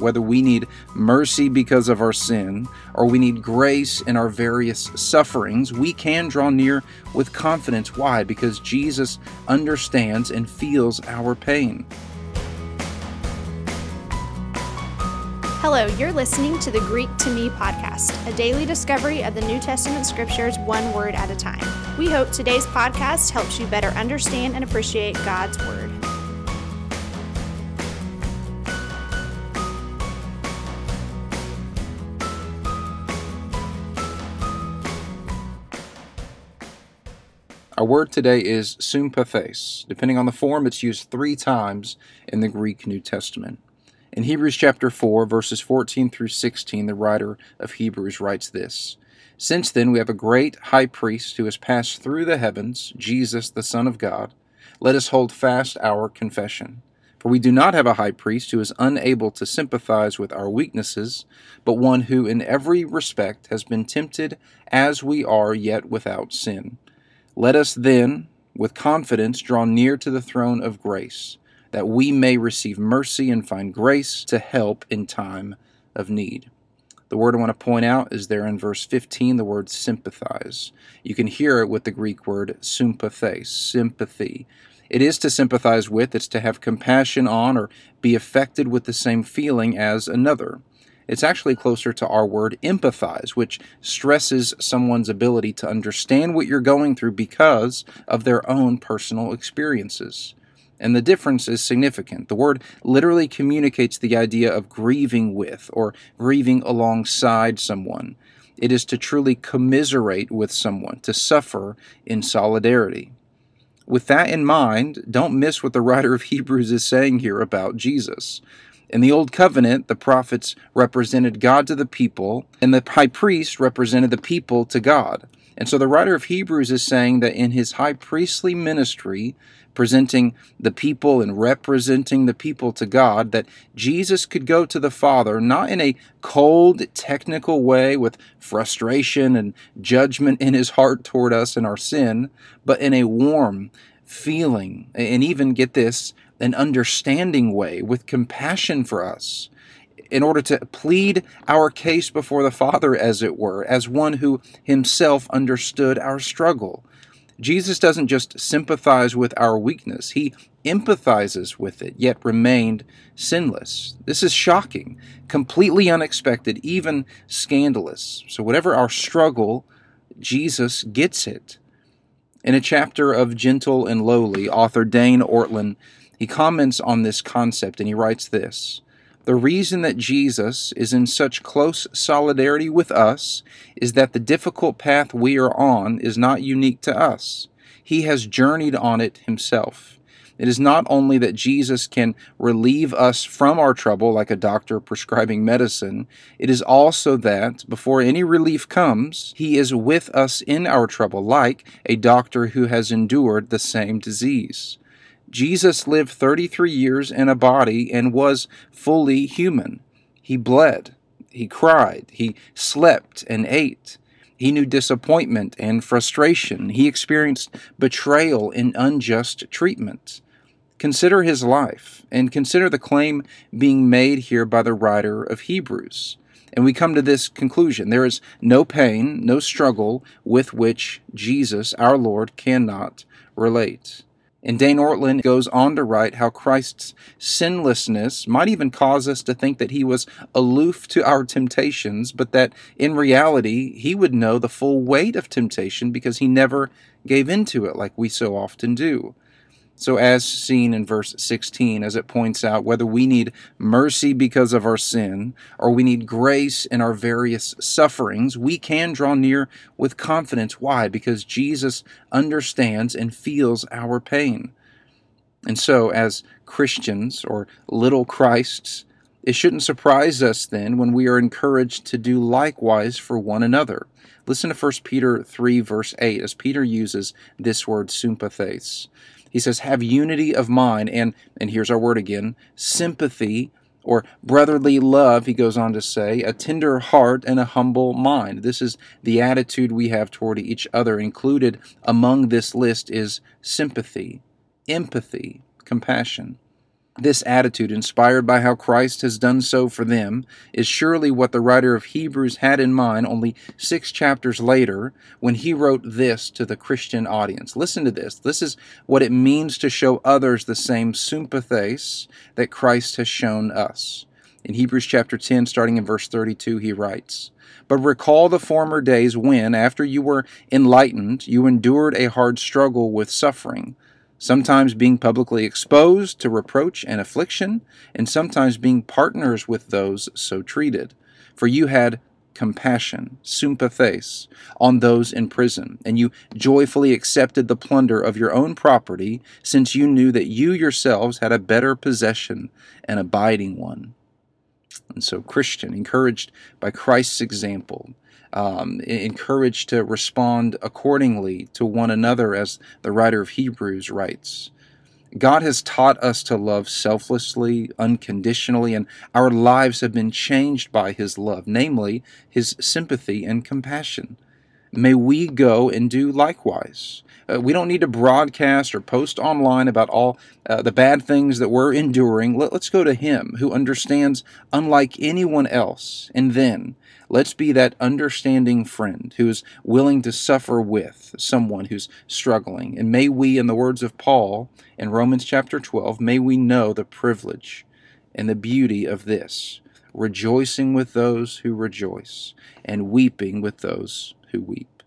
whether we need mercy because of our sin or we need grace in our various sufferings, we can draw near with confidence. Why? Because Jesus understands and feels our pain. Hello, you're listening to the Greek to Me podcast, a daily discovery of the New Testament scriptures one word at a time. We hope today's podcast helps you better understand and appreciate God's word. Our word today is sympathes. Depending on the form, it's used three times in the Greek New Testament. In Hebrews chapter 4, verses 14 through 16, the writer of Hebrews writes this Since then we have a great high priest who has passed through the heavens, Jesus, the Son of God. Let us hold fast our confession. For we do not have a high priest who is unable to sympathize with our weaknesses, but one who in every respect has been tempted as we are, yet without sin. Let us then, with confidence, draw near to the throne of grace, that we may receive mercy and find grace to help in time of need. The word I want to point out is there in verse 15, the word sympathize. You can hear it with the Greek word sympathes, sympathy. It is to sympathize with, it's to have compassion on or be affected with the same feeling as another. It's actually closer to our word empathize, which stresses someone's ability to understand what you're going through because of their own personal experiences. And the difference is significant. The word literally communicates the idea of grieving with or grieving alongside someone. It is to truly commiserate with someone, to suffer in solidarity. With that in mind, don't miss what the writer of Hebrews is saying here about Jesus. In the Old Covenant, the prophets represented God to the people, and the high priest represented the people to God. And so the writer of Hebrews is saying that in his high priestly ministry, presenting the people and representing the people to God, that Jesus could go to the Father not in a cold, technical way with frustration and judgment in his heart toward us and our sin, but in a warm, feeling, and even get this, an understanding way with compassion for us in order to plead our case before the Father, as it were, as one who himself understood our struggle. Jesus doesn't just sympathize with our weakness, he empathizes with it, yet remained sinless. This is shocking, completely unexpected, even scandalous. So, whatever our struggle, Jesus gets it. In a chapter of Gentle and Lowly, author Dane Ortlund he comments on this concept and he writes this The reason that Jesus is in such close solidarity with us is that the difficult path we are on is not unique to us. He has journeyed on it himself. It is not only that Jesus can relieve us from our trouble like a doctor prescribing medicine, it is also that, before any relief comes, He is with us in our trouble like a doctor who has endured the same disease. Jesus lived 33 years in a body and was fully human. He bled, he cried, he slept and ate. He knew disappointment and frustration. He experienced betrayal and unjust treatment. Consider his life and consider the claim being made here by the writer of Hebrews. And we come to this conclusion there is no pain, no struggle with which Jesus, our Lord, cannot relate. And Dane Ortlund goes on to write how Christ's sinlessness might even cause us to think that he was aloof to our temptations, but that in reality he would know the full weight of temptation because he never gave in to it like we so often do. So, as seen in verse 16, as it points out, whether we need mercy because of our sin or we need grace in our various sufferings, we can draw near with confidence. Why? Because Jesus understands and feels our pain. And so, as Christians or little Christs, it shouldn't surprise us then when we are encouraged to do likewise for one another. Listen to 1 Peter 3, verse 8, as Peter uses this word sympathes. He says, have unity of mind, and, and here's our word again, sympathy or brotherly love, he goes on to say, a tender heart and a humble mind. This is the attitude we have toward each other. Included among this list is sympathy, empathy, compassion. This attitude, inspired by how Christ has done so for them, is surely what the writer of Hebrews had in mind only six chapters later when he wrote this to the Christian audience. Listen to this. This is what it means to show others the same sympathese that Christ has shown us. In Hebrews chapter 10, starting in verse 32, he writes, But recall the former days when, after you were enlightened, you endured a hard struggle with suffering sometimes being publicly exposed to reproach and affliction, and sometimes being partners with those so treated. For you had compassion, sympathes, on those in prison, and you joyfully accepted the plunder of your own property, since you knew that you yourselves had a better possession, an abiding one. And so, Christian, encouraged by Christ's example, um, encouraged to respond accordingly to one another, as the writer of Hebrews writes. God has taught us to love selflessly, unconditionally, and our lives have been changed by His love, namely His sympathy and compassion. May we go and do likewise. Uh, we don't need to broadcast or post online about all uh, the bad things that we're enduring. Let, let's go to Him who understands unlike anyone else, and then Let's be that understanding friend who is willing to suffer with someone who's struggling. And may we, in the words of Paul in Romans chapter 12, may we know the privilege and the beauty of this rejoicing with those who rejoice and weeping with those who weep.